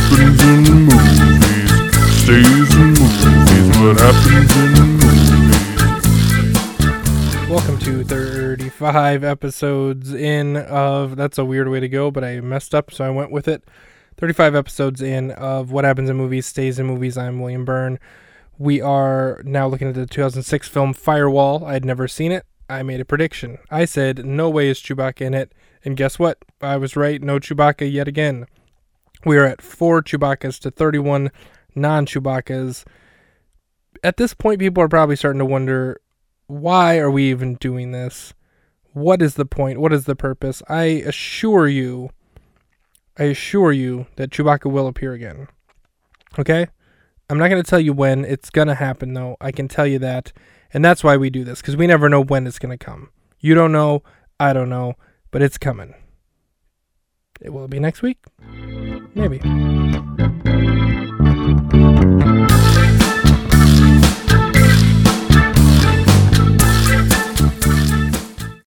happens in the movies stays in movies. What happens in the movies. Welcome to 35 episodes in of that's a weird way to go, but I messed up, so I went with it. 35 episodes in of What Happens in Movies Stays in Movies. I'm William Byrne. We are now looking at the 2006 film Firewall. I had never seen it. I made a prediction. I said, No way is Chewbacca in it. And guess what? I was right. No Chewbacca yet again. We are at four Chewbaccas to 31 non Chewbaccas. At this point, people are probably starting to wonder why are we even doing this? What is the point? What is the purpose? I assure you, I assure you that Chewbacca will appear again. Okay? I'm not going to tell you when. It's going to happen, though. I can tell you that. And that's why we do this, because we never know when it's going to come. You don't know. I don't know. But it's coming. It will be next week? Maybe.